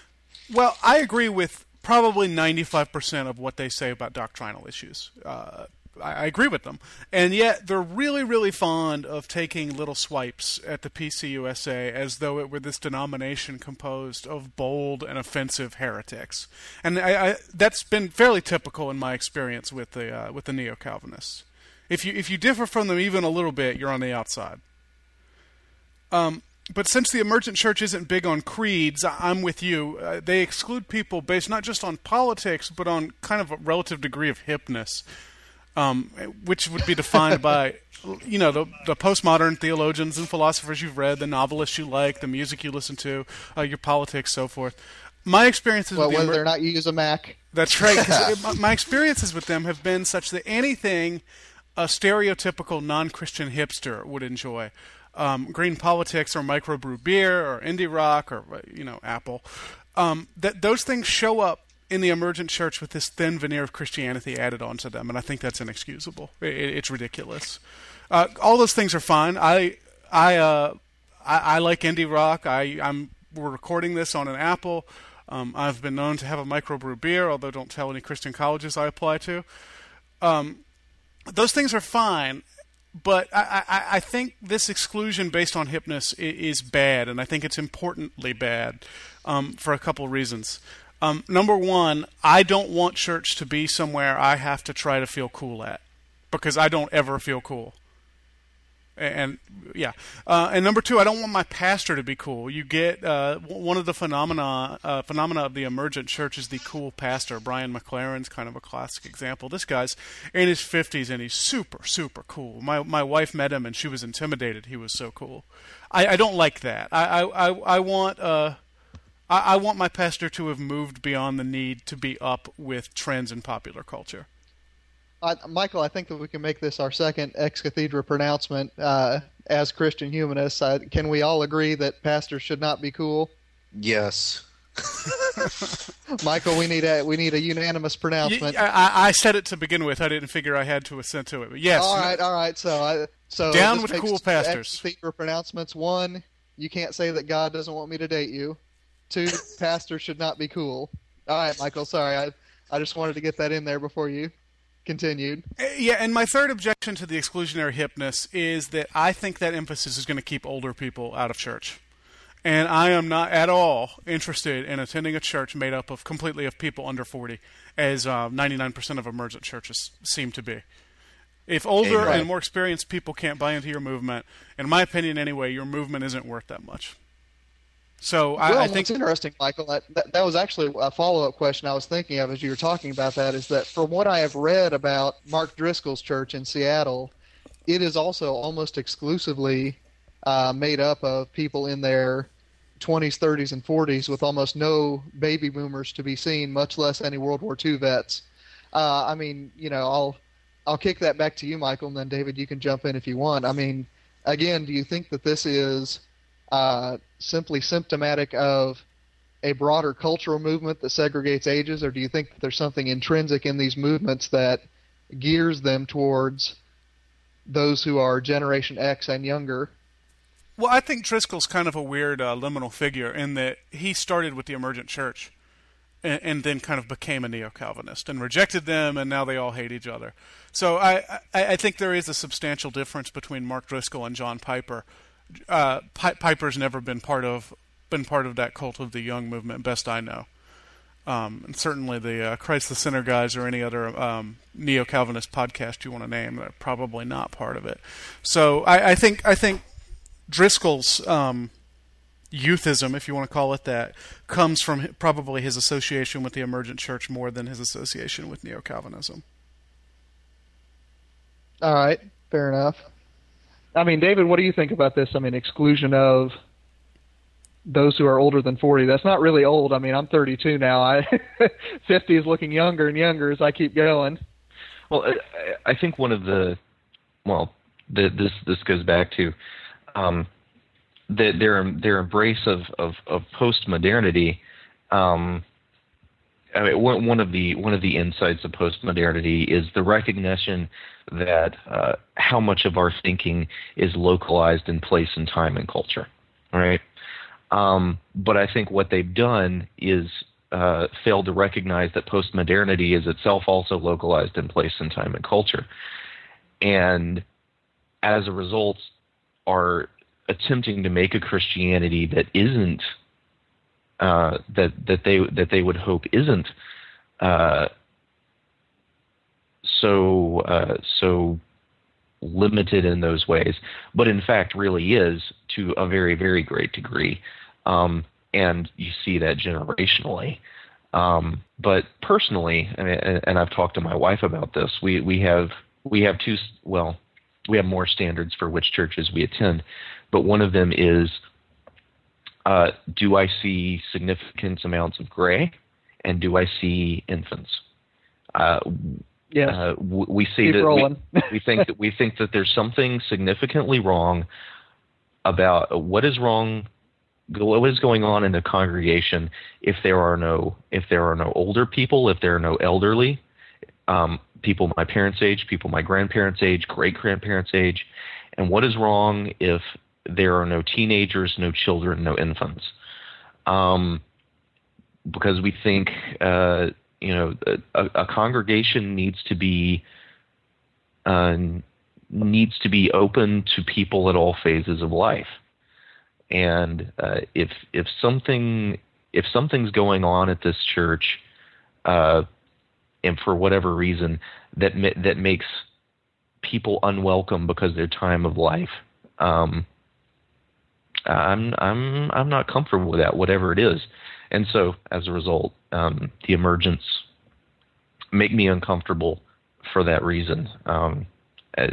Well, I agree with probably 95% of what they say about doctrinal issues. Uh, I, I agree with them. And yet, they're really, really fond of taking little swipes at the PCUSA as though it were this denomination composed of bold and offensive heretics. And I, I, that's been fairly typical in my experience with the, uh, with the neo Calvinists. If you, if you differ from them even a little bit, you're on the outside. Um, but since the emergent church isn't big on creeds, I'm with you. Uh, they exclude people based not just on politics, but on kind of a relative degree of hipness, um, which would be defined *laughs* by, you know, the, the postmodern theologians and philosophers you've read, the novelists you like, the music you listen to, uh, your politics, so forth. My experiences Well, with whether emer- or not you use a Mac. that's right. 'cause *laughs* it- my experiences with them have been such that anything a stereotypical non-Christian hipster would enjoy, um, green politics or microbrew beer or indie rock or you know Apple, um, that those things show up in the emergent church with this thin veneer of Christianity added onto them, and I think that's inexcusable. It, it- it's ridiculous. Uh, all those things are fine. I I uh, I, I like indie rock. I I'm we're recording this on an Apple. Um, I've been known to have a microbrew beer, although don't tell any Christian colleges I apply to. Um, those things are fine, but I, I, I think this exclusion based on hipness is bad, and I think it's importantly bad um, for a couple reasons. Um, number one, I don't want church to be somewhere I have to try to feel cool at, because I don't ever feel cool and yeah, uh, and number two, I don't want my pastor to be cool. You get uh, one of the phenomena uh, phenomena of the emergent church is the cool pastor. Brian McLaren's kind of a classic example. This guy's in his fifties and he's super super cool. My my wife met him and she was intimidated. He was so cool. I, I don't like that. I I, I, want uh. I, I want my pastor to have moved beyond the need to be up with trends in popular culture. I, Michael, I think that we can make this our second ex cathedra pronouncement uh, as Christian humanists. I, can we all agree that pastors should not be cool? Yes. *laughs* Michael, we need a we need a unanimous pronouncement. I, I- I said it to begin with. I didn't figure I had to assent to it. But yes, all right, all right. So, I, so Down with makes cool ex pastors. cathedra pronouncements. One, you can't say that God doesn't want me to date you. Two, *laughs* pastors should not be cool. All right, Michael. Sorry, I I just wanted to get that in there before you continued. Uh, Yeah, and my third objection to the exclusionary hipness is that I think that emphasis is going to keep older people out of church. And I am not at all interested in attending a church made up of completely of people under 40, as uh, 99% of emergent churches seem to be. If older Right. and more experienced people can't buy into your movement, in my opinion anyway, your movement isn't worth that much. So I, well, I think it's interesting, Michael. That, that, was actually a follow-up question I was thinking of as you were talking about that. Is that from what I have read about Mark Driscoll's church in Seattle, it is also almost exclusively uh, made up of people in their 20s, 30s, and 40s, with almost no baby boomers to be seen, much less any World War II vets. Uh, I mean, you know, I'll I'll kick that back to you, Michael, and then David, you can jump in if you want. I mean, again, do you think that this is uh, simply symptomatic of a broader cultural movement that segregates ages, or do you think that there's something intrinsic in these movements that gears them towards those who are Generation X and younger? Well, I think Driscoll's kind of a weird uh, liminal figure in that he started with the emergent church and, and then kind of became a neo-Calvinist and rejected them, and now they all hate each other. So I, I, I think there is a substantial difference between Mark Driscoll and John Piper. Uh, Pi- Piper's never been part of been part of that cult of the young movement, best I know. Um, and certainly the uh, Christ the Center guys or any other um, neo-Calvinist podcast you want to name, they're probably not part of it. So I, I think I think Driscoll's um, youthism, if you want to call it that, comes from probably his association with the emergent church more than his association with neo Calvinism. All right, fair enough. I mean, David, what do you think about this? I mean, exclusion of those who are older than 40. That's not really old. I mean, I'm 32 now. I *laughs* 50 is looking younger and younger as I keep going. Well, I, think one of the well, the, this this goes back to um, the, their their embrace of of, of postmodernity. Um, I mean, one, one of the one of the insights of postmodernity is the recognition that uh, how much of our thinking is localized in place and time and culture, right? Um, but I think what they've done is uh, failed to recognize that postmodernity is itself also localized in place and time and culture, and as a result, are attempting to make a Christianity that isn't uh, that that they that they would hope isn't uh, so uh, so limited in those ways, but in fact really is to a very very great degree, um, and you see that generationally. Um, but personally, and, and I've talked to my wife about this. We we have we have two well, we have more standards for which churches we attend, but one of them is uh, do I see significant amounts of gray, and do I see infants? Uh, Yes. uh, we see Keep that we, *laughs* we think that we think that there's something significantly wrong about what is wrong what is going on in the congregation if there are no if there are no older people if there are no elderly um, people my parents age people my grandparents age great grandparents age and what is wrong if there are no teenagers no children no infants um, because we think uh, you know a, a congregation needs to be uh, needs to be open to people at all phases of life. And uh, if if something if something's going on at this church uh, and for whatever reason that ma- that makes people unwelcome because their time of life um, I'm I'm I'm not comfortable with that whatever it is. And so as a result um, the emergence make me uncomfortable for that reason um, I,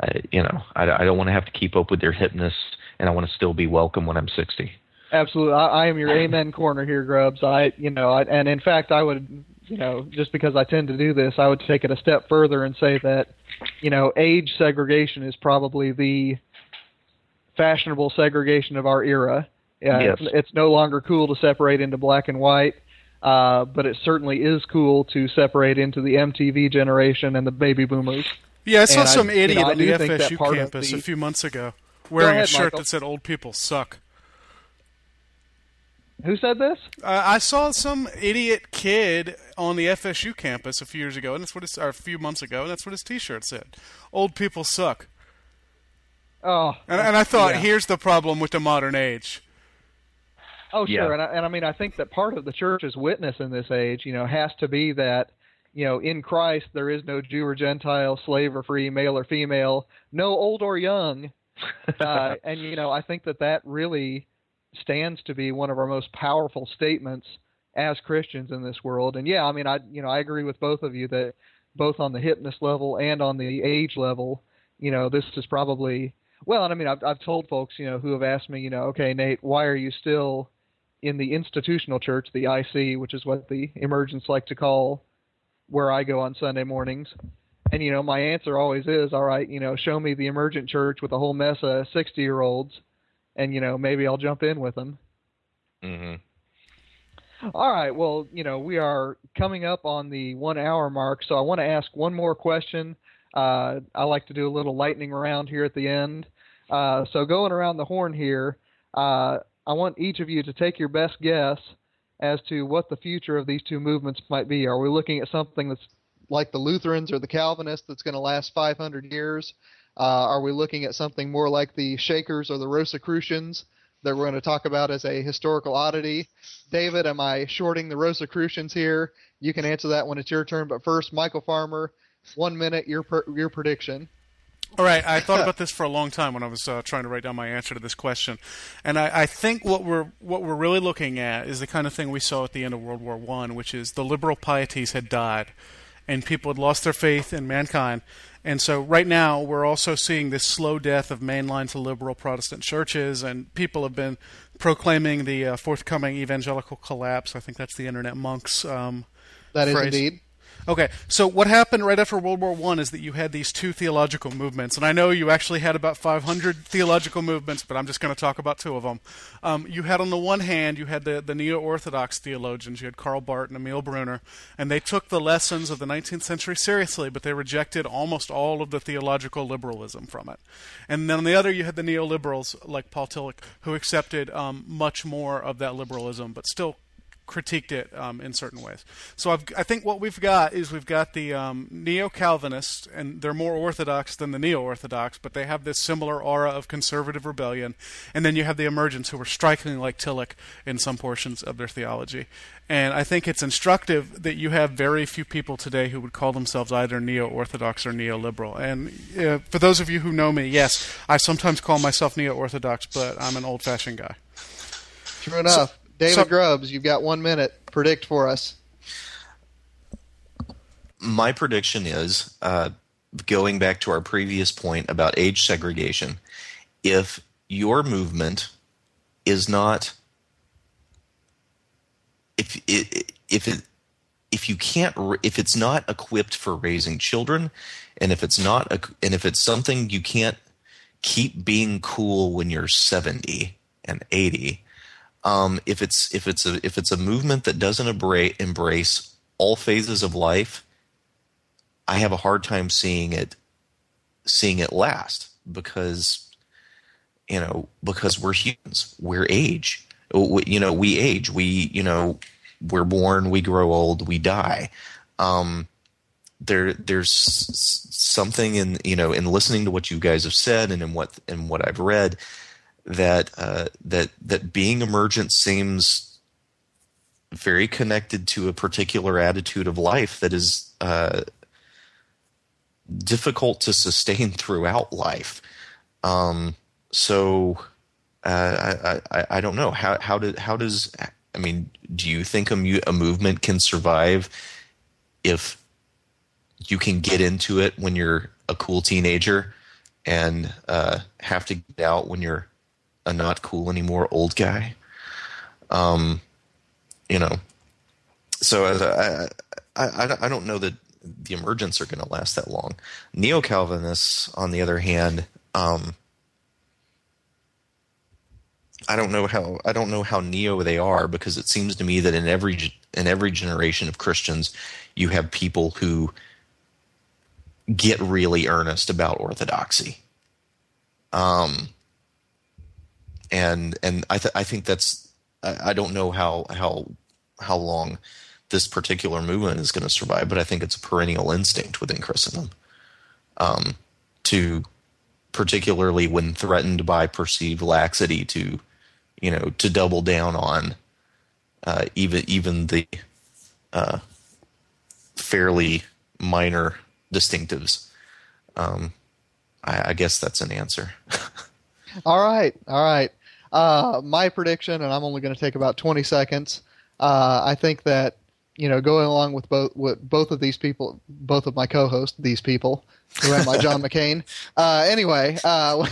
I, you know I, I don't want to have to keep up with their hipness and I want to still be welcome when I'm 60 Absolutely, I, I am your *clears throat* amen corner here, Grubbs. I, you know, I, and in fact, I would, you know, just because I tend to do this, I would take it a step further and say that, you know, age segregation is probably the fashionable segregation of our era. Uh, Yes. it's, it's no longer cool to separate into black and white, uh, but it certainly is cool to separate into the MTV generation and the baby boomers. Yeah, I saw And I- some you know, idiot on the do think that FSU campus the- a few months ago wearing a shirt Michael. that said "Old people suck." Who said this? Uh, I saw some idiot kid on the FSU campus a few years ago, and that's what his, or a few months ago, and that's what his T-shirt said: "Old people suck." Oh, And, and I thought, yeah. here's the problem with the modern age. Oh, Yeah. sure, and I, and I mean, I think that part of the church's witness in this age, you know, has to be that, you know, in Christ there is no Jew or Gentile, slave or free, male or female, no old or young, *laughs* uh, and you know, I think that that really stands to be one of our most powerful statements as Christians in this world. And yeah, I mean, I you know, I agree with both of you that both on the hipness level and on the age level, you know, this is probably well, and I mean, I've I've told folks, you know, who have asked me, you know, okay, Nate, why are you still in the institutional church, the IC, which is what the emergents like to call where I go on Sunday mornings. And you know, my answer always is, all right, you know, show me the emergent church with a whole mess of 60-year-olds and you know, maybe I'll jump in with them. Mm-hmm. All right, well, you know, we are coming up on the 1 hour mark, so I want to ask one more question. Uh, I like to do a little lightning round here at the end. Uh, so going around the horn here, uh, I want each of you to take your best guess as to what the future of these two movements might be. Are we looking at something that's like the Lutherans or the Calvinists that's going to last 500 years? Uh, are we looking at something more like the Shakers or the Rosicrucians that we're going to talk about as a historical oddity? David, am I shorting the Rosicrucians here? You can answer that when it's your turn. But first, Michael Farmer, one minute, your per- your prediction. All right, I thought about this for a long time when I was uh, trying to write down my answer to this question, and I, I think what we're what we're really looking at is the kind of thing we saw at the end of World War One, which is the liberal pieties had died, and people had lost their faith in mankind, and so right now we're also seeing this slow death of mainline to liberal Protestant churches, and people have been proclaiming the uh, forthcoming evangelical collapse. I think that's the internet monks. Um, That is phrase. indeed. Okay, so what happened right after World War One is that you had these two theological movements, and I know you actually had about 500 theological movements, but I'm just going to talk about two of them. Um, you had on the one hand, you had the, the neo-Orthodox theologians, you had Karl Barth and Emil Brunner, and they took the lessons of the 19th century seriously, but they rejected almost all of the theological liberalism from it. And then on the other, you had the neoliberals like Paul Tillich, who accepted um, much more of that liberalism, but still critiqued it um, in certain ways. So I've, I think what we've got is we've got the um, neo-Calvinists, and they're more orthodox than the neo-orthodox, but they have this similar aura of conservative rebellion. And then you have the emergents, who are strikingly like Tillich in some portions of their theology. And I think it's instructive that you have very few people today who would call themselves either neo-orthodox or neoliberal. And uh, for those of you who know me, yes, I sometimes call myself neo-orthodox, but I'm an old-fashioned guy. True enough. David so- Grubbs, you've got one minute. Predict for us. my prediction is uh, going back to our previous point about age segregation if your movement is not if it if it if you can't if it's not equipped for raising children and if it's not and if it's something you can't keep being cool when you're 70 and 80 um, if it's if it's a if it's a movement that doesn't embrace all phases of life I have a hard time seeing it seeing it last because you know because we're humans. We're age. We, you know we age. We you know we're born we grow old we die. Um there there's something in you know in listening to what you guys have said and in what in what I've read that uh, that that being emergent seems very connected to a particular attitude of life that is uh, difficult to sustain *laughs* throughout life. Um, so uh, I, I I don't know how how did how does I mean do you think a, mu- a movement can survive if you can get into it when you're a cool teenager and uh, have to get out when you're a not cool anymore old guy? Um, you know, so I, I, I, I don't know that the emergents are going to last that long. Neo Calvinists, on the other hand, um, I don't know how I don't know how neo they are because it seems to me that in every in every generation of Christians, you have people who get really earnest about orthodoxy. Um, and and I th- I think that's I, I don't know how how how long this particular movement is going to survive, but I think it's a perennial instinct within Christendom. Um, to particularly when threatened by perceived laxity to you know to double down on uh, even even the uh, fairly minor distinctives. Um, I, I guess that's an answer. *laughs* All right, all right. Uh, my prediction, and I'm only going to take about 20 seconds. Uh, I think that you know, going along with both what both of these people, both of my co-hosts, these people, who am I, John *laughs* McCain. Uh, anyway, uh,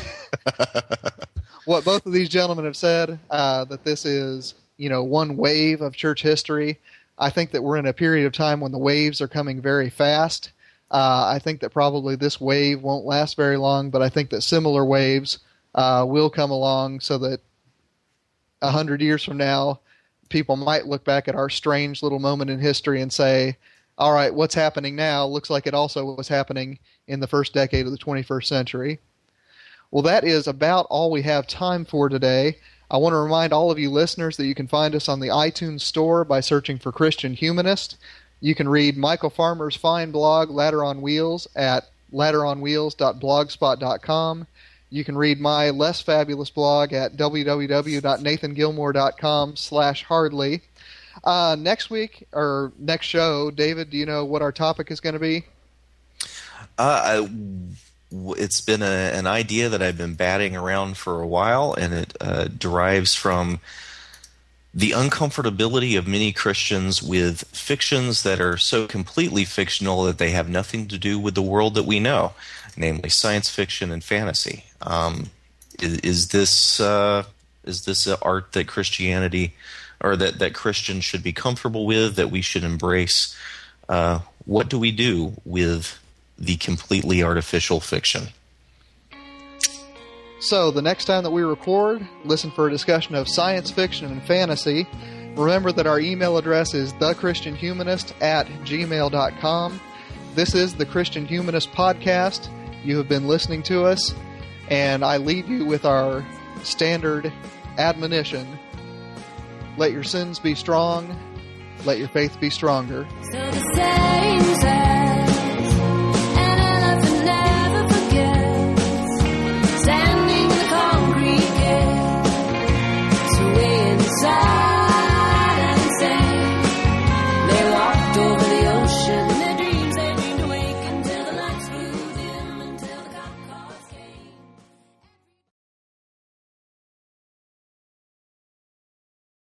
*laughs* what both of these gentlemen have said uh, that this is you know one wave of church history. I think that we're in a period of time when the waves are coming very fast. Uh, I think that probably this wave won't last very long, but I think that similar waves uh, will come along so that a hundred years from now, people might look back at our strange little moment in history and say, all right, what's happening now looks like it also was happening in the first decade of the 21st century. Well, that is about all we have time for today. I want to remind all of you listeners that you can find us on the iTunes Store by searching for Christian Humanist. You can read Michael Farmer's fine blog, Ladder on Wheels, at ladderonwheels.blogspot.com. You can read my less fabulous blog at www.nathangilmour.com slash hardly. Uh, next week, or next show, David, do you know what our topic is going to be? Uh, it's been a, an idea that I've been batting around for a while, and it uh, derives from the uncomfortability of many Christians with fictions that are so completely fictional that they have nothing to do with the world that we know, namely science fiction and fantasy. Um, is, is this uh, is this art that Christianity or that, that Christians should be comfortable with, that we should embrace uh, what do we do with the completely artificial fiction? So, the next time that we record, listen for a discussion of science fiction and fantasy. Remember that our email address is thechristianhumanist at gmail.com. This is the Christian Humanist Podcast. You have been listening to us, and I leave you with our standard admonition let your sins be strong, let your faith be stronger. So